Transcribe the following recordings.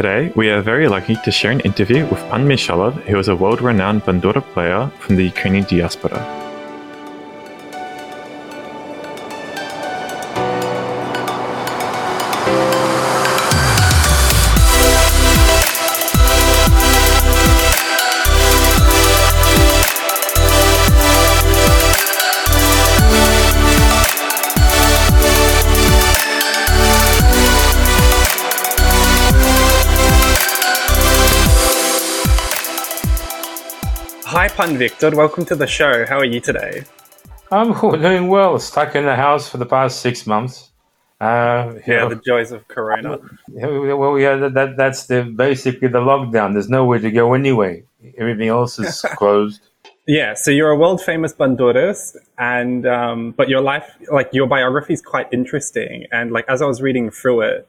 Today, we are very lucky to share an interview with Pan Mishalow, who is a world renowned bandura player from the Ukrainian diaspora. Pan Victor. Welcome to the show. How are you today? I'm doing well. Stuck in the house for the past six months. Uh, Yeah, the joys of Corona. well, yeah, that, that that's the basically the lockdown. There's nowhere to go anyway. Everything else is closed. Yeah, so you're a world famous bandurist, and um, but your life, like your biography, is quite interesting. And like as I was reading through it,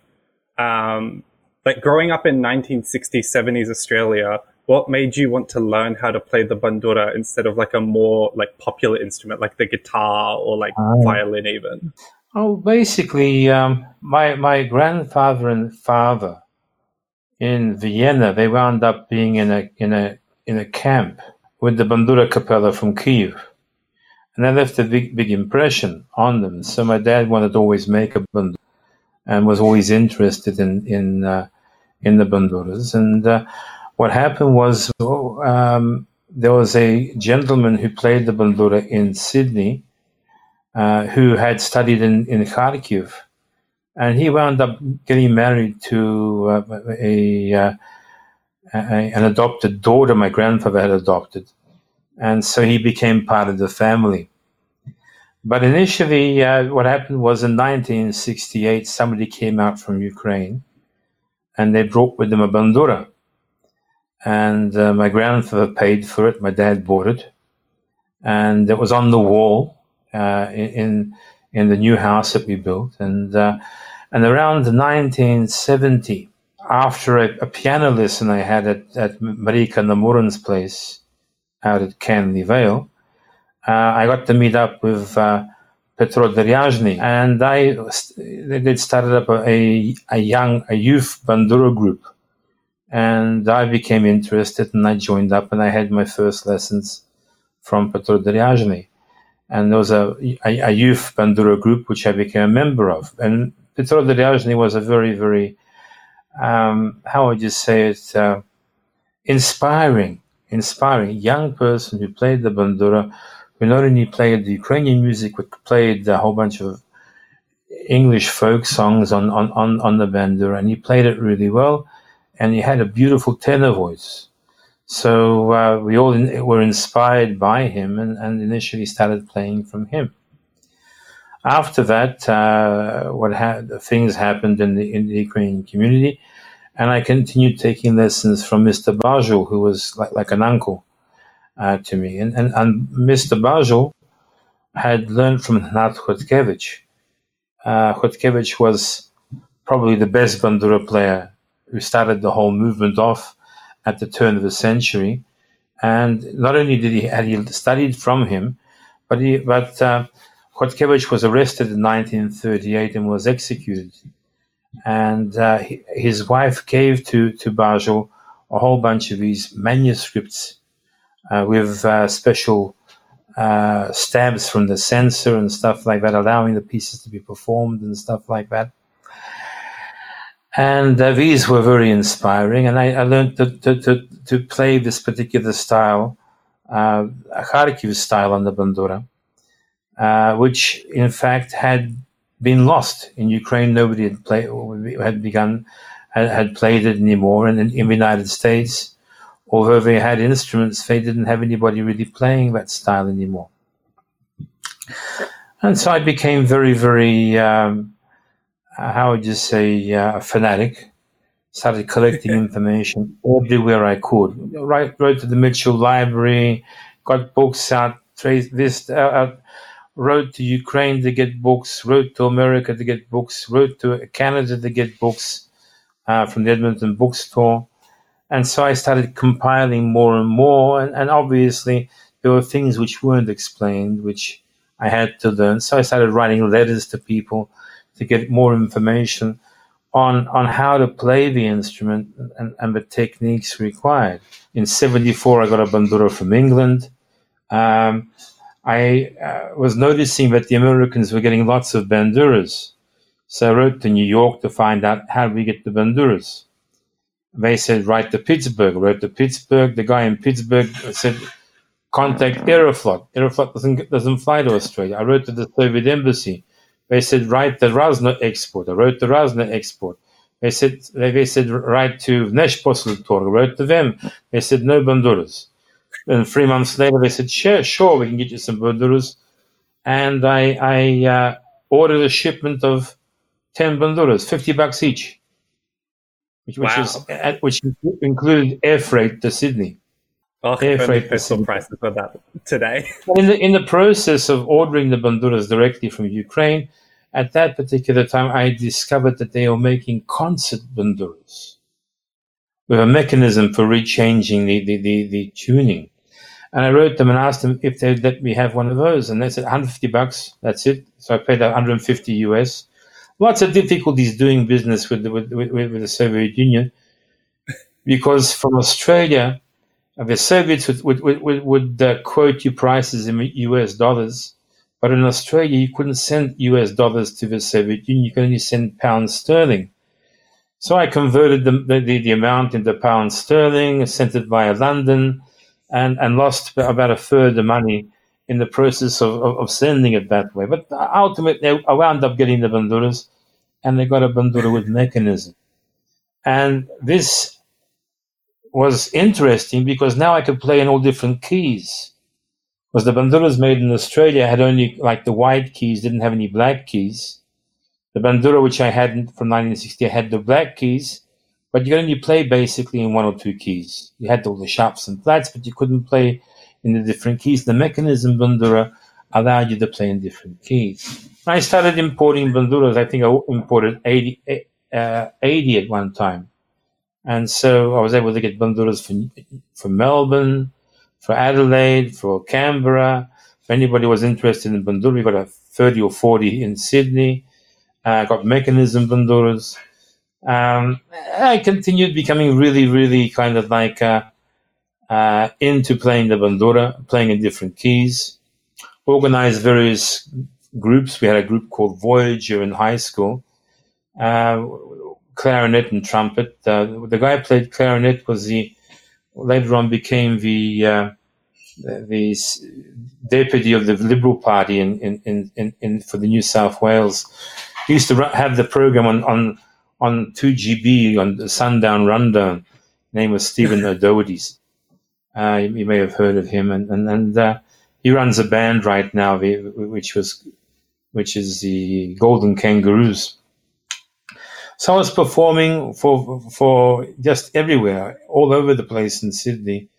um, like growing up in 1960s, 70s Australia, what made you want to learn how to play the bandura instead of like a more like popular instrument like the guitar or like Oh. violin even? Oh, basically, um, my my grandfather and father in Vienna, they wound up being in a in a in a camp with the Bandura Capella from Kiev, and that left a big big impression on them. So my dad wanted to always make a bandura and was always interested in in uh, in the banduras. And uh, what happened was um, there was a gentleman who played the bandura in Sydney uh, who had studied in, in Kharkiv. And he wound up getting married to uh, a, uh, a an adopted daughter my grandfather had adopted, and so he became part of the family. But initially, uh, what happened was in 1968, somebody came out from Ukraine, and they brought with them a bandura, and uh, my grandfather paid for it. My dad bought it, and it was on the wall uh, in in the new house that we built, and uh, and around 1970, after a, a piano lesson I had at, at Marika Namuran's place out at Canley Vale, uh, I got to meet up with uh, Petro Deryazhny, and I they started up a, a young a youth bandura group, and I became interested, and I joined up, and I had my first lessons from Petro Deryazhny and there was a, a, a youth bandura group which I became a member of. And Petro Deryazhny was a very, very, um, how would you say it, uh, inspiring, inspiring young person who played the bandura, who not only played the Ukrainian music, but played a whole bunch of English folk songs on, on, on, on the bandura, and he played it really well, and he had a beautiful tenor voice. So uh, we all in, were inspired by him and, and initially started playing from him. After that, uh, what ha- things happened in the, in the Ukrainian community, and I continued taking lessons from Mr. Bajul, who was like, like an uncle uh, to me. And, and, and Mr. Bajul had learned from Hnat Khotkevich. Uh, was probably the best bandura player who started the whole movement off at the turn of the century. And not only did he had he studied from him, but he but uh, Khotkevich was arrested in 1938 and was executed. And uh, he, his wife gave to to Bajul a whole bunch of these manuscripts uh, with uh, special uh, stamps from the censor and stuff like that, allowing the pieces to be performed and stuff like that and uh, these were very inspiring. And I, I learned to, to, to, play this particular style, uh, Kharkiv style on the bandura, uh, which in fact had been lost in Ukraine. Nobody had played, had begun, had, had played it anymore. And in, in the United States, although they had instruments, they didn't have anybody really playing that style anymore. And so I became very, very. Um, how would you say, uh, a fanatic. Started collecting information everywhere I could. Right, wrote to the Mitchell Library, got books out, traced this, uh, uh, wrote to Ukraine to get books, wrote to America to get books, wrote to Canada to get books uh, from the Edmonton bookstore. And so I started compiling more and more. And, and obviously, there were things which weren't explained, which I had to learn. So I started writing letters to people to get more information on on how to play the instrument and, and the techniques required. In '74, I got a bandura from England. Um, I uh, was noticing that the Americans were getting lots of banduras, so I wrote to New York to find out how do we get the banduras. They said write to Pittsburgh. I wrote to Pittsburgh. The guy in Pittsburgh said contact Aeroflot. Aeroflot doesn't doesn't fly to Australia. I wrote to the Soviet embassy. They said write the Razno export. I wrote the Razno export. They said they said write to Neshposlutor. I wrote to them. They said no banduras. And three months later, they said sure, sure, we can get you some banduras. And I I uh, ordered a shipment of ten banduras, fifty bucks each, which, which Wow. is uh, which included air freight to Sydney. Oh, Air freight postal facility. prices for that today. In the, in the process of ordering the banduras directly from Ukraine, at that particular time, I discovered that they were making concert banduras with a mechanism for rechanging the, the, the, the tuning. And I wrote them and asked them if they'd let me have one of those. And they said 150 bucks, that's it. So I paid 150 US. Lots of difficulties doing business with the, with, with, with the Soviet Union because from Australia, the Soviets would, would, would, would, would uh, quote you prices in US dollars, but in Australia you couldn't send US dollars to the Soviet Union. You could only send pounds sterling. So I converted the, the, the, amount into pounds sterling, sent it via London, and, and lost about a third of the money in the process of, of, of sending it that way. But ultimately, I wound up getting the banduras, and they got a bandura with mechanism. And this was interesting because now I could play in all different keys. Because the banduras made in Australia had only like the white keys, didn't have any black keys. The bandura which I had from 1960 I had the black keys, but you could only play basically in one or two keys. You had all the sharps and flats, but you couldn't play in the different keys. The mechanism bandura allowed you to play in different keys. I started importing banduras. I think I imported 80, uh, 80 at one time. And so I was able to get banduras from, from Melbourne, for Adelaide, for Canberra. If anybody was interested in bandura, we got a 30 or 40 in Sydney. I uh, got mechanism banduras. Um, I continued becoming really, really kind of like uh, uh, into playing the bandura, playing in different keys. Organized various groups. We had a group called Voyager in high school. Uh, clarinet and trumpet. Uh, the guy who played clarinet was the later on became the uh, the deputy of the Liberal Party in, in, in, in, for the New South Wales. He used to have the program on on on two GB on the Sundown Rundown. Name was Stephen O'Doherty's. Uh, you, you may have heard of him, and and, and uh, he runs a band right now, which was which is the Golden Kangaroos. So I was performing for for just everywhere, all over the place in Sydney,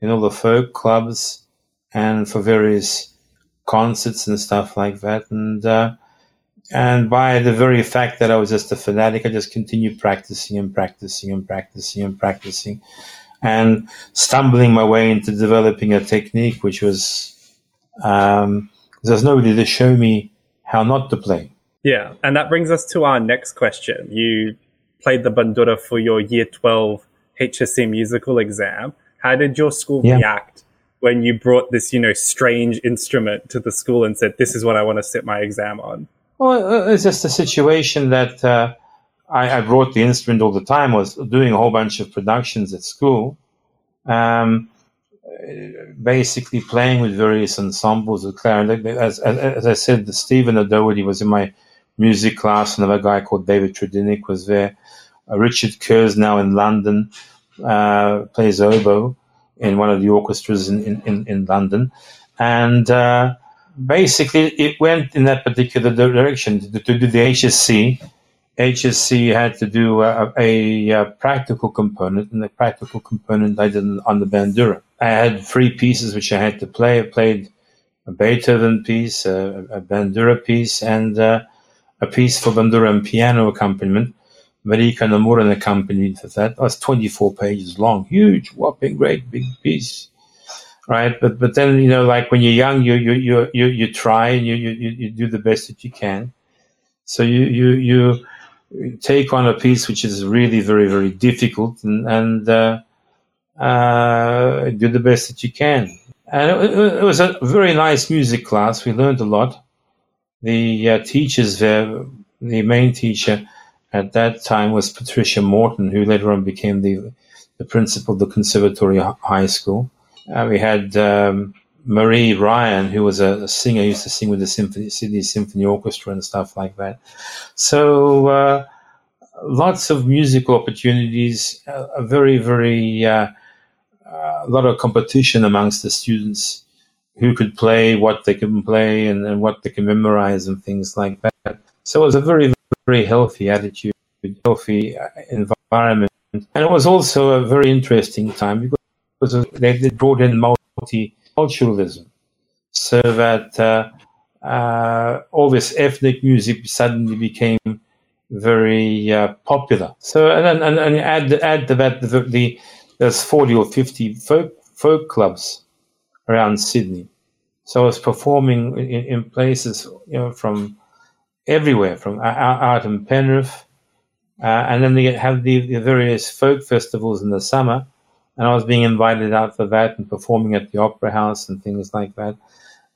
in all the folk clubs, and for various concerts and stuff like that. And uh, and by the very fact that I was just a fanatic, I just continued practicing and practicing and practicing and practicing, and stumbling my way into developing a technique, which was um, there's nobody to show me how not to play. Yeah, and that brings us to our next question. You played the bandura for your year 12 HSC musical exam. How did your school Yeah. react when you brought this, you know, strange instrument to the school and said, this is what I want to sit my exam on? Well, it's just a situation that uh, I, I brought the instrument all the time. I was doing a whole bunch of productions at school, um, basically playing with various ensembles of clarinet. As, as, as I said, Stephen O'Doherty was in my music class. Another guy called David Tredinnick was there. Uh, Richard Kerr's now in London, uh, plays oboe in one of the orchestras in, in, in, in London. And uh, basically, it went in that particular direction. To, to do the HSC, HSC had to do a, a, a practical component, and the practical component I did on the bandura. I had three pieces which I had to play. I played a Beethoven piece, a, a bandura piece, and uh, a piece for bandura and piano accompaniment. Marika Namuran accompanied for that. That was 24 pages long, huge, whopping, great big piece, right? But but then you know, like when you're young, you you you you, you try and you, you you do the best that you can. So you you you take on a piece which is really very very difficult and, and uh, uh, do the best that you can. And it, it, was a very nice music class. We learned a lot. The uh, teachers there, the main teacher at that time was Patricia Morton, who later on became the the principal of the Conservatory High School. Uh, we had um, Marie Ryan, who was a, a, singer, used to sing with the Symphony, Sydney Symphony Orchestra and stuff like that. So uh, lots of musical opportunities, uh, a very, very uh, a lot of competition amongst the students who could play, what they can play, and, and what they can memorize, and things like that. So it was a very, very healthy attitude, healthy uh, environment, and it was also a very interesting time because they brought in multiculturalism, so that uh, uh, all this ethnic music suddenly became very uh, popular. So and and, and add add to that the, the there's 40 or 50 folk, folk clubs around Sydney. So I was performing in, in places, you know, from everywhere, from out in Penrith, uh, and then they have the, the, various folk festivals in the summer, and I was being invited out for that and performing at the Opera House and things like that.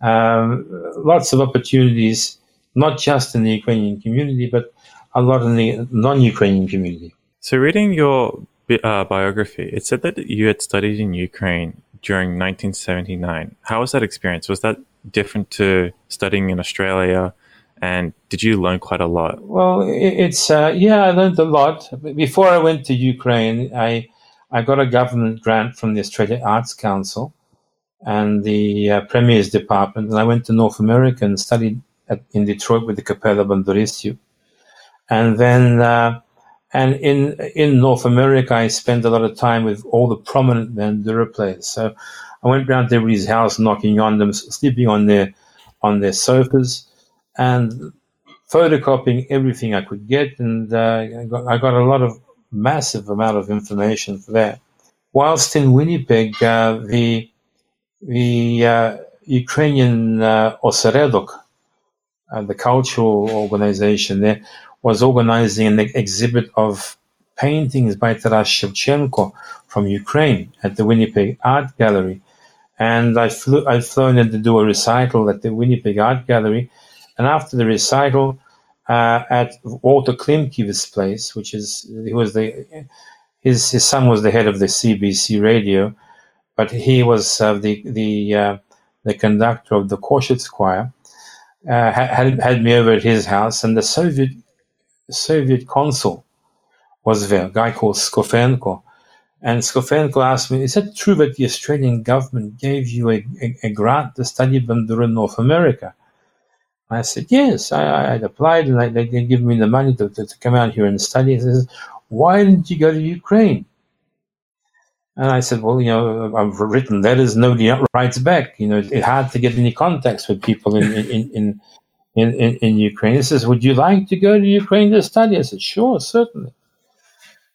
Um, lots of opportunities, not just in the Ukrainian community, but a lot in the non-Ukrainian community. So, reading your uh, biography, it said that you had studied in Ukraine during 1979. How was that experience? Was that different to studying in Australia? And did you learn quite a lot? Well, it's uh, yeah, I learned a lot. Before I went to Ukraine, I I got a government grant from the Australia Arts Council and the uh, Premier's Department, and I went to North America and studied at, in Detroit with the Capella Banduristio. And then uh, and in in North America, I spent a lot of time with all the prominent bandura players. So I went round to everybody's house, knocking on them, sleeping on their on their sofas, and photocopying everything I could get. And uh, I, got, I got a lot of massive amount of information for that. Whilst in Winnipeg, uh, the the uh, Ukrainian uh, Oseredok, uh, the cultural organization there, was organizing an exhibit of paintings by Taras Shevchenko from Ukraine at the Winnipeg Art Gallery. And I flew, I'd flown in to do a recital at the Winnipeg Art Gallery. And after the recital, uh, at Walter Klimkiewicz' place, which is, he was the, his, his son was the head of the CBC radio, but he was uh, the, the, uh, the conductor of the Koshetz choir, uh, had, had me over at his house, and the Soviet Soviet consul was there, a guy called Skofenko. And Skofenko asked me, is it true that the Australian government gave you a, a, a grant to study Bandura in North America? I said, yes, I, I applied and I, they, they me the money to, to, to, come out here and study. He says, why didn't you go to Ukraine? And I said, well, you know, I've written letters, nobody writes back. You know, it's hard to get any contacts with people in, in, in, in, in, in Ukraine. He says, Would you like to go to Ukraine to study? I said, Sure, certainly.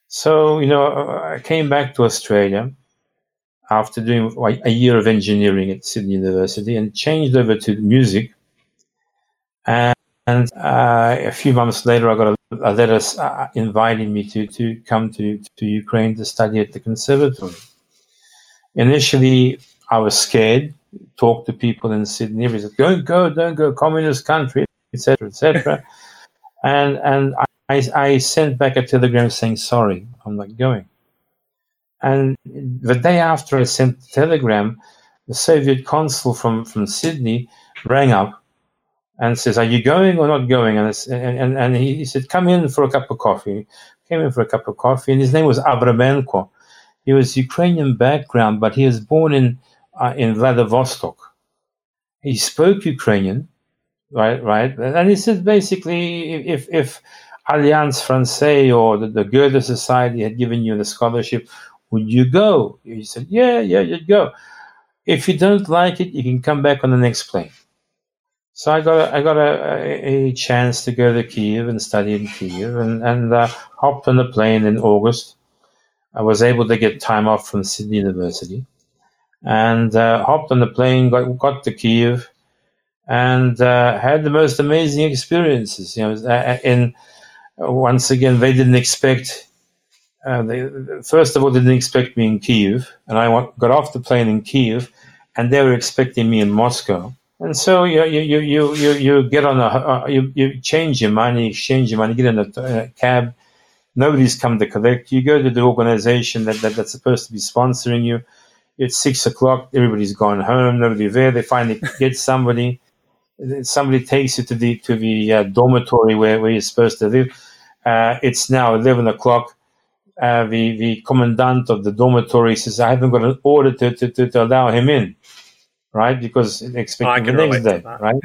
So, you know, I came back to Australia after doing a year of engineering at Sydney University and changed over to music. And, and uh, a few months later, I got a, a letter uh, inviting me to, to come to, to Ukraine to study at the conservatory. Initially, I was scared talk to people in Sydney. He said, "Don't go, don't go, communist country, etc., etc." and and I, I sent back a telegram saying, "Sorry, I'm not going." And the day after I sent the telegram, the Soviet consul from, from Sydney rang up and says, "Are you going or not going?" And and, and he, said, "Come in for a cup of coffee." Came in for a cup of coffee, and his name was Abramenko. He was Ukrainian background, but he was born in uh, in Vladivostok. He spoke Ukrainian, right? Right, and he said basically, if if Alliance Francaise or the, the Goethe Society had given you the scholarship, would you go? He said, yeah, yeah, you'd go. If you don't like it, you can come back on the next plane. So I got a, I got a, a, chance to go to Kiev and study in Kiev, and and uh, hopped on the plane in August. I was able to get time off from Sydney University, and uh, hopped on the plane, got, got to Kiev, and uh, had the most amazing experiences. You know, uh, in uh, once again, they didn't expect. Uh, they, first of all, they didn't expect me in Kiev, and I got off the plane in Kiev, and they were expecting me in Moscow. And so you you you you you get on a uh, you you change your money, exchange your money, get in a, a, cab. Nobody's come to collect you. Go to the organization that, that that's supposed to be sponsoring you. It's six o'clock. Everybody's gone home. Nobody there. They finally get somebody. Somebody takes you to the to the uh, dormitory where, where you're supposed to live. Uh, it's now eleven o'clock. Uh, the the commandant of the dormitory says, "I haven't got an order to, to, to, to allow him in." Right? Because expecting the next day, right?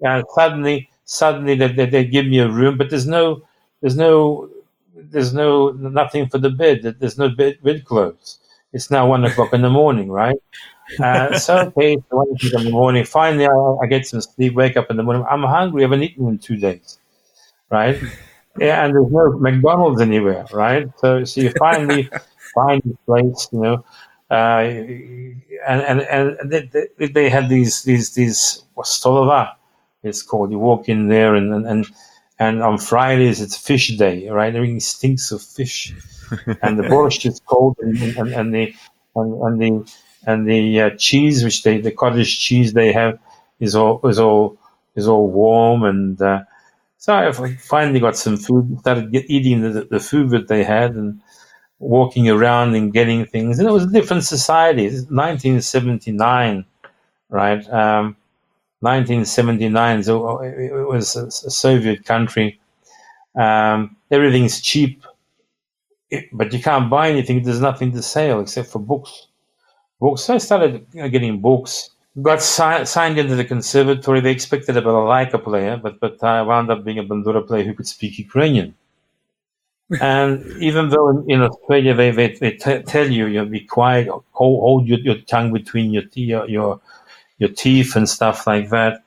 And suddenly, suddenly they, they, they, give me a room, but there's no, there's no, there's no nothing for the bed. There's no bed, bed clothes. It's now one o'clock in the morning, right? Uh, so okay, so one o'clock in the morning. Finally, I, I, get some sleep. Wake up in the morning. I'm hungry. I haven't eaten in two days, right? Yeah, and there's no McDonald's anywhere, right? So, so you finally find a place, you know, uh, and and, and they, they had these these these stolova, it's called. You walk in there, and and and on Fridays it's fish day, right? Everything stinks of fish, and the borscht is cold, and, and, and the and, and the and the uh, cheese, which they the cottage cheese they have, is all is all is all warm, and uh, so I finally got some food, started get, eating the, the food that they had, and walking around and getting things. And it was a different society. 1979, right? Um, 1979, so it was a Soviet country. Um, everything's cheap, but you can't buy anything. There's nothing to sell except for books. Books. So I started getting books. Got si- signed into the conservatory. They expected a balalaika player, but but I wound up being a bandura player who could speak Ukrainian and even though in, in Australia they, they, they t- tell you you be quiet, hold, hold your, your tongue between your, your your your teeth and stuff like that,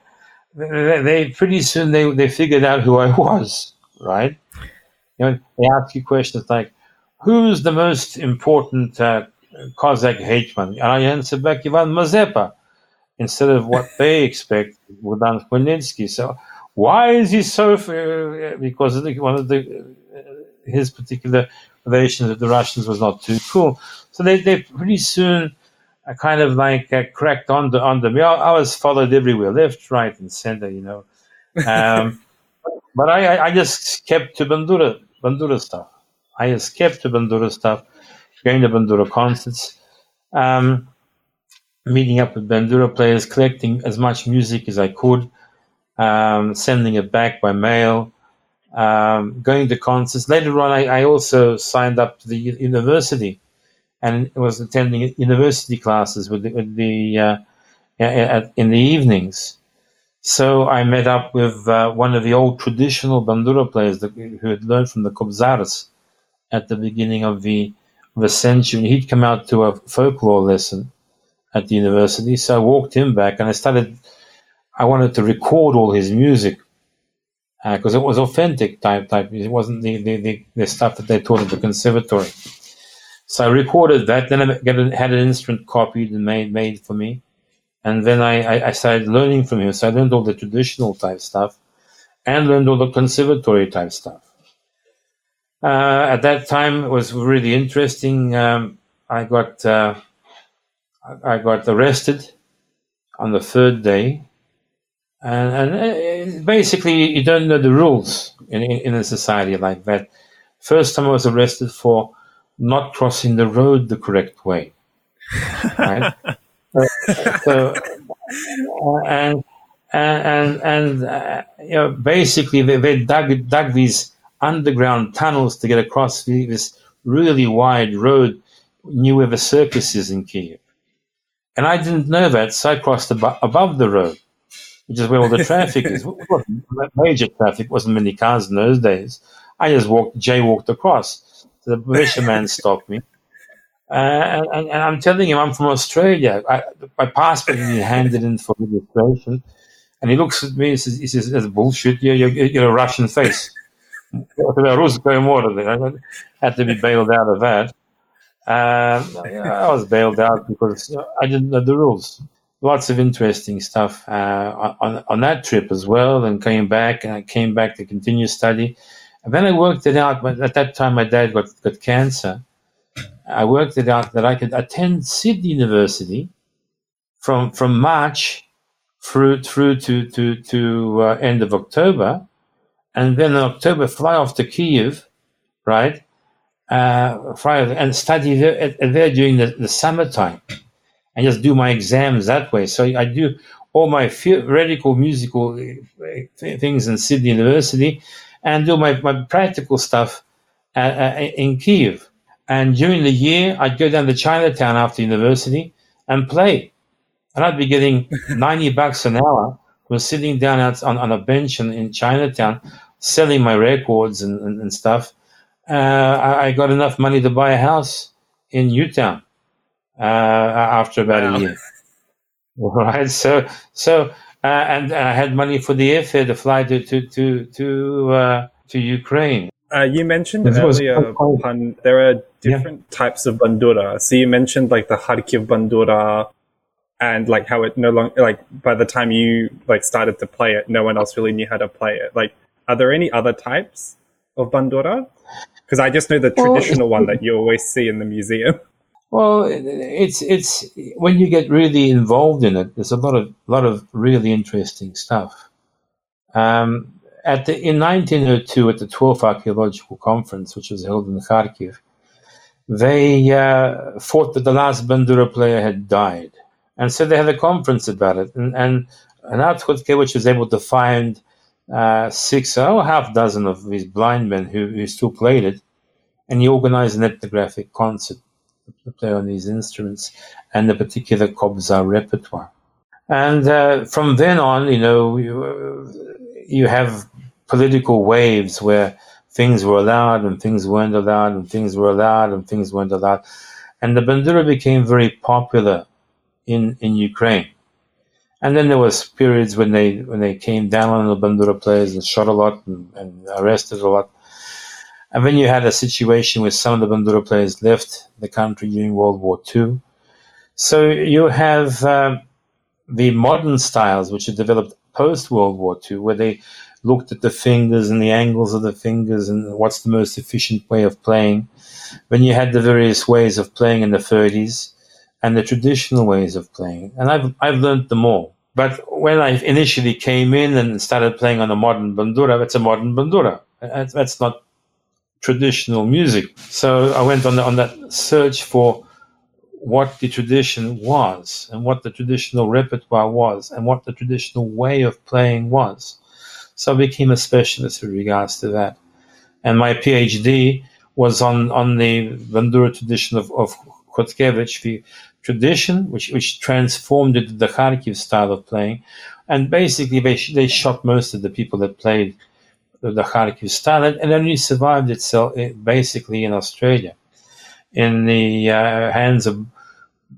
they, they pretty soon they, they figured out who I was, right? You know, they ask you questions like, "Who's the most important uh, Cossack hetman?" And I answer back, "Ivan Mazepa," instead of what they expect, Bogdan Khmelnytsky. So why is he so? Uh, because one of the his particular relations with the Russians was not too cool. So they, they pretty soon uh, kind of like uh, cracked on the on the. I, I was followed everywhere, left, right, and center, you know. Um, but I, I, I just kept to Bandura Bandura stuff. I just kept to Bandura stuff, going to Bandura concerts, um, meeting up with Bandura players, collecting as much music as I could, um, sending it back by mail um, going to concerts. Later on, I, I, also signed up to the university and was attending university classes with the, with the uh, at, in the evenings. So I met up with uh, one of the old traditional bandura players that, who had learned from the Kobzaras at the beginning of the, of the century. He'd come out to a folklore lesson at the university, so I walked him back and I started. I wanted to record all his music because uh, it was authentic type type. It wasn't the, the, the, the, stuff that they taught at the conservatory. So I recorded that. Then I a, had an instrument copied and made made for me, and then I, I, I, started learning from him. So I learned all the traditional type stuff, and learned all the conservatory type stuff. Uh, at that time, it was really interesting. Um, I got uh, I got arrested on the third day and, and uh, basically you don't know the rules in, in, in, a society like that. First time I was arrested for not crossing the road the correct way, right? so, uh, and and and uh, you know basically they, they dug dug these underground tunnels to get across this really wide road near where the circus is in Kiev, and I didn't know that, so I crossed ab- above the road which is where all the traffic is. major traffic wasn't many cars in those days. I just walked, jaywalked across. So the militiaman stopped me. Uh, and, and, I'm telling him I'm from Australia. I, my passport he handed in for registration. And he looks at me and says, he says that's bullshit. You're, you're, you're a Russian face. I had to be bailed out of that. Uh, I was bailed out because I didn't know the rules lots of interesting stuff uh, on, on that trip as well. And came back, and I came back to continue study. And then I worked it out. But at that time, my dad got, got cancer. I worked it out that I could attend Sydney University from from March through through to to to uh, end of October, and then in October fly off to Kiev, right? Uh, fly and study there, there during the, the summertime, and just do my exams that way. So I do all my theoretical musical uh, things in Sydney University, and do my, my practical stuff uh, uh, in Kiev. And during the year, I'd go down to Chinatown after university and play. And I'd be getting 90 bucks an hour for sitting down on, on a bench in, in Chinatown, selling my records and, and, and stuff. Uh, I, I, got enough money to buy a house in Newtown uh, after about wow. a year. Right. So, so, uh, and I had money for the airfare to fly to, to, to, to, uh, to Ukraine. Uh, you mentioned this earlier, Pan, there are different yeah. types of bandura. So you mentioned like the Kharkiv bandura, and like how it no longer like by the time you like started to play it, no one else really knew how to play it. Like, are there any other types of bandura? Because I just know the traditional one that you always see in the museum. Well, it's it's when you get really involved in it, there's a lot of lot of really interesting stuff. Um, at the, in 1902, at the 12th Archaeological Conference, which was held in Kharkiv, they uh, thought that the last Bandura player had died. And so they had a conference about it. And, and Hnat Khotkevich was able to find uh, six or oh, half dozen of these blind men who, who still played it. And he organized an ethnographic concert to play on these instruments and the particular Kobzar repertoire. And uh, from then on, you know, you, you have political waves where things were allowed and things weren't allowed and things were allowed and things weren't allowed. And the bandura became very popular in, in Ukraine. And then there was periods when they when they came down on the bandura players and shot a lot and, and arrested a lot. And then you had a situation where some of the bandura players left the country during World War II. So you have uh, the modern styles which are developed post World War II, where they looked at the fingers and the angles of the fingers and what's the most efficient way of playing. When you had the various ways of playing in the 30s and the traditional ways of playing, and I've I've learned them all. But when I initially came in and started playing on a modern bandura, that's a modern bandura. That's not traditional music. So I went on the, on that search for what the tradition was and what the traditional repertoire was and what the traditional way of playing was. So I became a specialist with regards to that. And my PhD was on, on the Bandura tradition of, of Khotkevich, the tradition which, which transformed into the Kharkiv style of playing. And basically, they, they shot most of the people that played the, Kharkiv style and, only survived itself eh, basically in Australia in the uh, hands of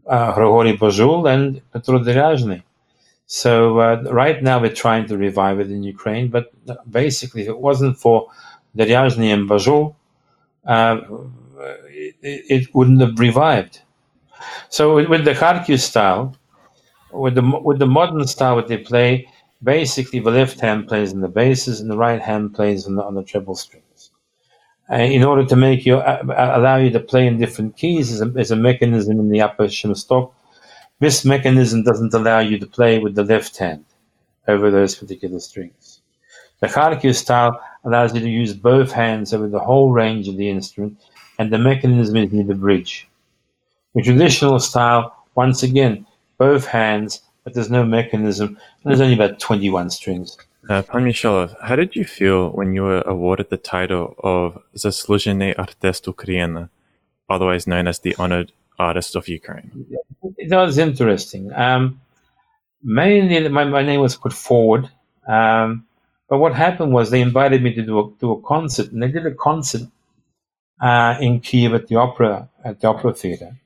uh, Grigory Bozhul and Petro Deryazhny. So uh, right now we're trying to revive it in Ukraine, but basically, if it wasn't for Deryazhny and Bozhul, uh, it, it, wouldn't have revived. So with, with the Kharkiv style, with the with the modern style that they play, basically the left hand plays on the basses and the right hand plays on the, on the treble strings. Uh, in order to make you uh, allow you to play in different keys, there's a, there's a mechanism in the upper shim stop this mechanism doesn't allow you to play with the left hand over those particular strings. The Kharkiv style allows you to use both hands over the whole range of the instrument, and the mechanism is near the bridge. The traditional style, once again, both hands, but there's no mechanism, there's only about 21 strings. Uh, Pan Mishalow, how did you feel when you were awarded the title of Zaslužený artist Ukraine, otherwise known as the Honored Artist of Ukraine? That was interesting. Um, mainly, my, my name was put forward. Um, but what happened was they invited me to do a, do a concert, and they did a concert uh, in Kiev at the opera at the opera theater,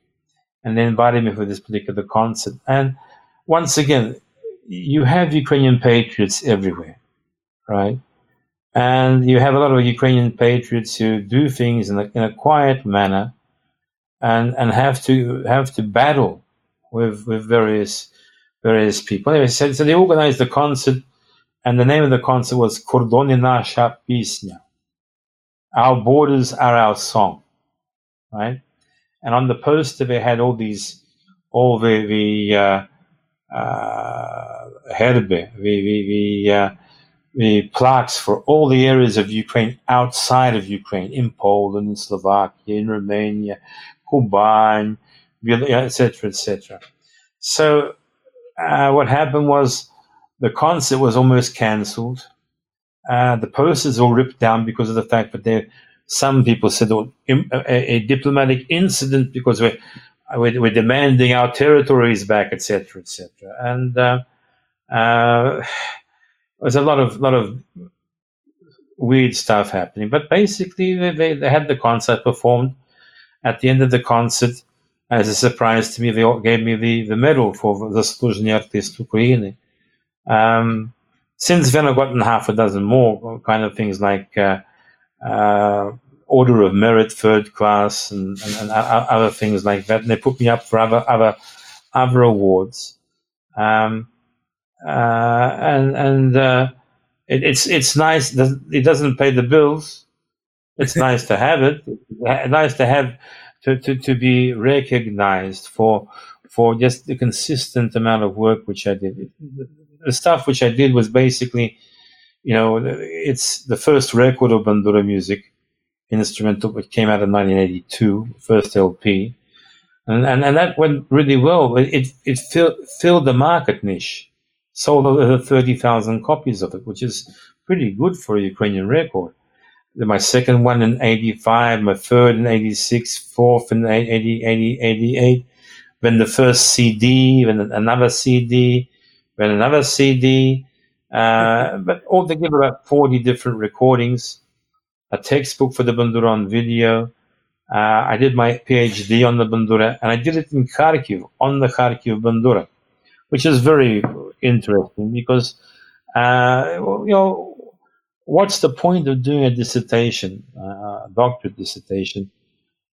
and they invited me for this particular concert. And once again, you have Ukrainian patriots everywhere, right? And you have a lot of Ukrainian patriots who do things in a, in a quiet manner, and and have to have to battle with with various various people. Anyway, so, so they organized the concert, and the name of the concert was Kordoni Nasha Pisnya, our borders are our song, right? And on the poster, they had all these, all the, the, uh, herbe, the, the, the, uh, plaques for all the areas of Ukraine outside of Ukraine, in Poland, in Slovakia, in Romania, Kuban, etc., etc. So uh, what happened was the concert was almost cancelled. Uh, the posters were ripped down because of the fact that they, some people said oh, a, a, diplomatic incident because we're, we're, demanding our territories back, etc., etc. And uh, uh, there's a lot of lot of weird stuff happening. But basically, they, they, had the concert performed. At the end of the concert, as a surprise to me, they gave me the, the medal for the Zasluzhny Artist Ukraine. Um, since then, I've gotten half a dozen more kind of things like uh, uh, Order of Merit, third class, and, and, and, other things like that. And they put me up for other other other awards. Um, uh, and and uh, it, it's it's nice. It doesn't pay the bills. It's nice to have it. Nice to have to, to, to be recognized for for just the consistent amount of work which I did. The stuff which I did was basically, you know, it's the first record of Bandura music, instrumental, which came out in 1982, first LP. And, and, and that went really well. It, it filled, filled the market niche, sold over 30,000 copies of it, which is pretty good for a Ukrainian record Then my second one in 85, my third in 86, fourth in 80, 80, 88, then the first CD, then another CD, then another CD, uh, but altogether about 40 different recordings, a textbook for the Bandura on video. Uh, I did my PhD on the Bandura, and I did it in Kharkiv, on the Kharkiv Bandura, which is very interesting because, uh, you know, what's the point of doing a dissertation, uh, a doctorate dissertation,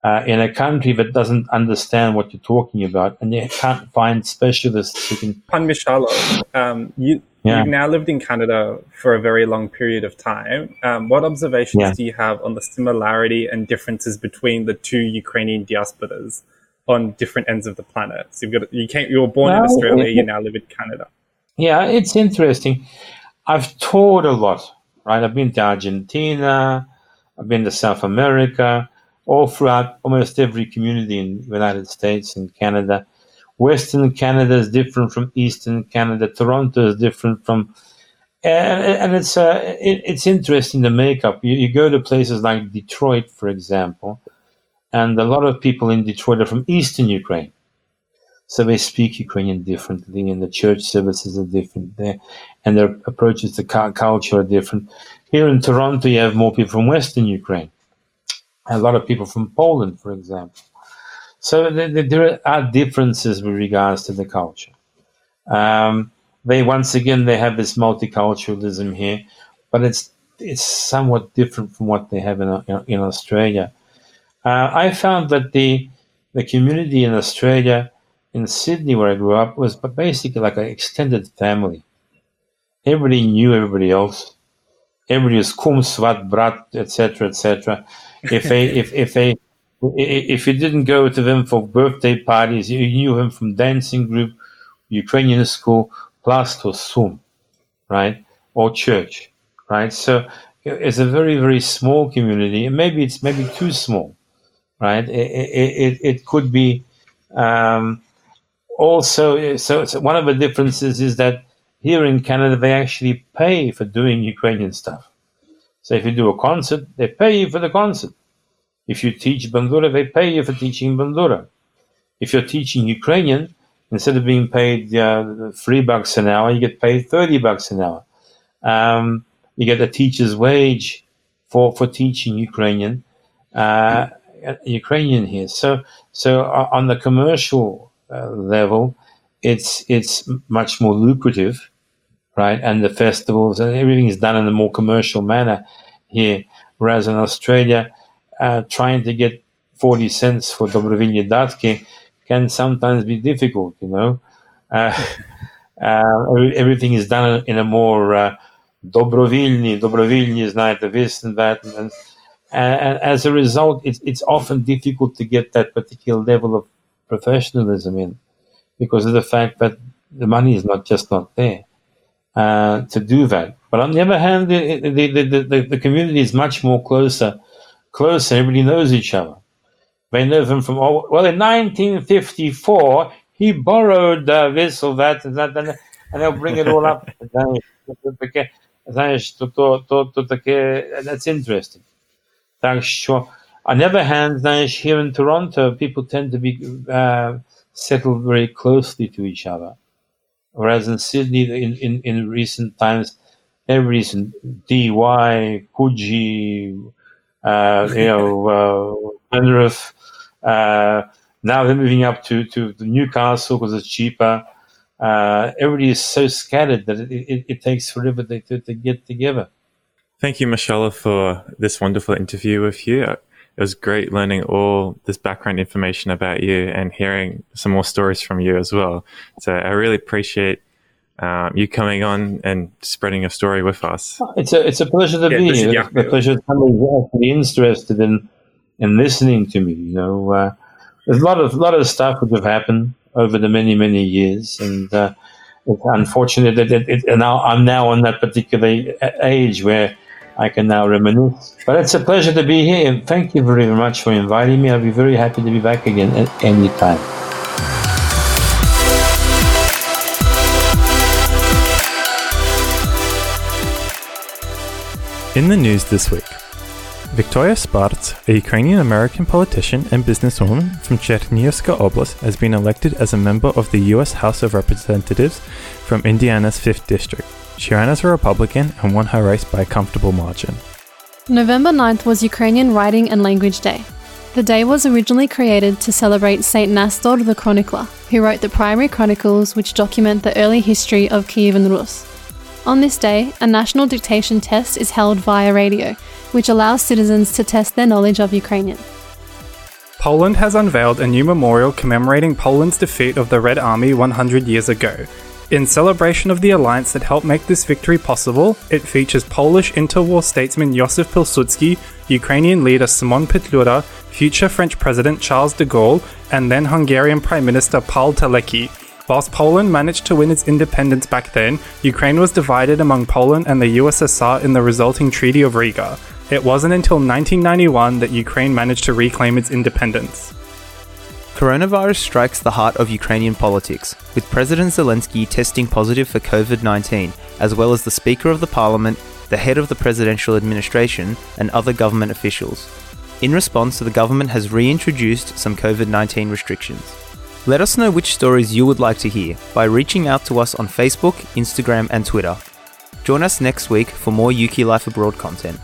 uh, in a country that doesn't understand what you're talking about and you can't find specialists who can. Pan Mishalow, um, you, yeah. you've now lived in Canada for a very long period of time. Um, what observations yeah. do you have on the similarity and differences between the two Ukrainian diasporas on different ends of the planet? So you've got you came, you were born well, in Australia, it, you now live in Canada. Yeah, it's interesting. I've taught a lot right? I've been to Argentina, I've been to South America, all throughout almost every community in the United States and Canada. Western Canada is different from Eastern Canada. Toronto is different from, and, and it's uh, it, it's interesting the makeup. You, you go to places like Detroit, for example, and a lot of people in Detroit are from Eastern Ukraine. So they speak Ukrainian differently, and the church services are different there, and their approaches to culture are different. Here in Toronto, you have more people from Western Ukraine, a lot of people from Poland, for example. So there are differences with regards to the culture. Um, they once again they have this multiculturalism here, but it's it's somewhat different from what they have in in Australia. Uh, I found that the the community in Australia in Sydney, where I grew up, was basically like an extended family. Everybody knew everybody else. Everybody was kum, svat, brat, etc., etc. If they, if if they, if you didn't go to them for birthday parties, you knew him from dancing group, Ukrainian school, plus to sum, right, or church, right. So it's a very very small community, and maybe it's maybe too small, right. It it, it, it could be. Um, also, so, so one of the differences is that here in Canada, they actually pay for doing Ukrainian stuff. So if you do a concert, they pay you for the concert. If you teach Bandura, they pay you for teaching Bandura. If you're teaching Ukrainian, instead of being paid uh, three bucks an hour, you get paid 30 bucks an hour. Um, you get a teacher's wage for, for teaching Ukrainian, uh, Ukrainian here. So, so uh, on the commercial uh, level, it's it's much more lucrative, right? And the festivals and everything is done in a more commercial manner here. Whereas in Australia, uh, trying to get 40 cents for Dobrovinje Datke can sometimes be difficult, you know. Uh, uh, everything is done in a more uh, Dobrovilni, Dobrovilni is of this and that. And, and, and as a result, it's, it's often difficult to get that particular level of professionalism in because of the fact that the money is not just not there. Uh, to do that. But on the other hand, the, the, the, the, community is much more closer, closer. Everybody knows each other. They know them from all. Well, in 1954, he borrowed uh, this or that and that, and, and they'll bring it all up. That's interesting. On the other hand, here in Toronto, people tend to be uh, settled very closely to each other. Whereas in Sydney, in, in, in recent times, everybody's in Dee Why, Coogee, uh, you know, uh, Penrith. Uh, now they're moving up to, to Newcastle because it's cheaper. Uh, everybody is so scattered that it, it, it takes forever to, to, to, get together. Thank you, Mishalow, for this wonderful interview with you. It was great learning all this background information about you and hearing some more stories from you as well. So I really appreciate um, you coming on and spreading your story with us. It's a it's a pleasure to yeah, be here. It's a pleasure to somebody actually interested in in listening to me. You know, uh, there's a lot of lot of stuff that have happened over the many many years, and uh, it's unfortunate that it, it, now I'm now in that particular age where I can now reminisce. But it's a pleasure to be here, and thank you very much for inviting me. I'll be very happy to be back again at any time. In the news this week, Victoria Spartz, a Ukrainian American politician and businesswoman from Chernigivska Oblast, has been elected as a member of the U.S. House of Representatives from Indiana's 5th District. She ran as a Republican and won her race by a comfortable margin. November 9th was Ukrainian Writing and Language Day. The day was originally created to celebrate Saint Nestor the Chronicler, who wrote the primary chronicles which document the early history of Kievan Rus. On this day, a national dictation test is held via radio, which allows citizens to test their knowledge of Ukrainian. Poland has unveiled a new memorial commemorating Poland's defeat of the Red Army 100 years ago. In celebration of the alliance that helped make this victory possible, it features Polish interwar statesman Josif Pilsudski, Ukrainian leader Symon Petliura, future French President Charles de Gaulle, and then Hungarian Prime Minister Paul Teleki, Whilst Poland managed to win its independence back then, Ukraine was divided among Poland and the USSR in the resulting Treaty of Riga. It wasn't until 1991 that Ukraine managed to reclaim its independence. Coronavirus strikes the heart of Ukrainian politics, with President Zelensky testing positive for COVID 19, as well as the Speaker of the Parliament, the head of the presidential administration, and other government officials. In response, the government has reintroduced some COVID 19 restrictions. Let us know which stories you would like to hear by reaching out to us on Facebook, Instagram, and Twitter. Join us next week for more UK Life Abroad content.